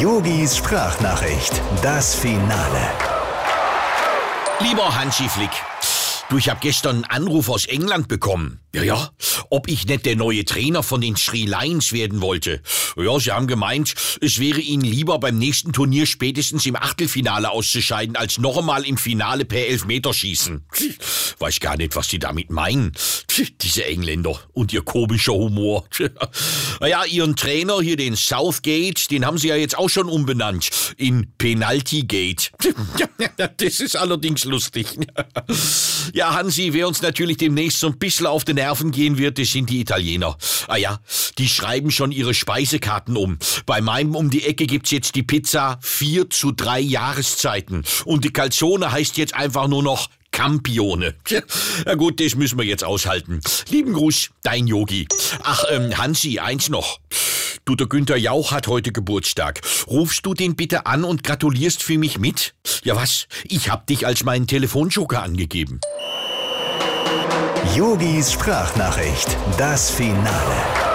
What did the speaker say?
Yogis Sprachnachricht, das Finale. Lieber Hansi Flick, du, ich habe gestern einen Anruf aus England bekommen. Ja, ja, ob ich nicht der neue Trainer von den Sri Lions werden wollte. Ja, sie haben gemeint, es wäre ihnen lieber beim nächsten Turnier spätestens im Achtelfinale auszuscheiden, als noch einmal im Finale per Elfmeterschießen. Weiß gar nicht, was die damit meinen. Diese Engländer und ihr komischer Humor. Naja, ihren Trainer hier, den Southgate, den haben sie ja jetzt auch schon umbenannt in Penaltygate. Das ist allerdings lustig. Ja, Hansi, wer uns natürlich demnächst so ein bisschen auf den Nerven gehen wird, das sind die Italiener. Ah ja, die schreiben schon ihre Speisekarten um. Bei meinem um die Ecke gibt's jetzt die Pizza 4 zu 3 Jahreszeiten. Und die Calzone heißt jetzt einfach nur noch Campione. Tja, na gut, das müssen wir jetzt aushalten. Lieben Gruß, dein Yogi. Ach, ähm, Hansi, eins noch. Du, der Günther Jauch hat heute Geburtstag. Rufst du den bitte an und gratulierst für mich mit? Ja was? Ich hab dich als meinen Telefonjoker angegeben. Yogis Sprachnachricht, das Finale.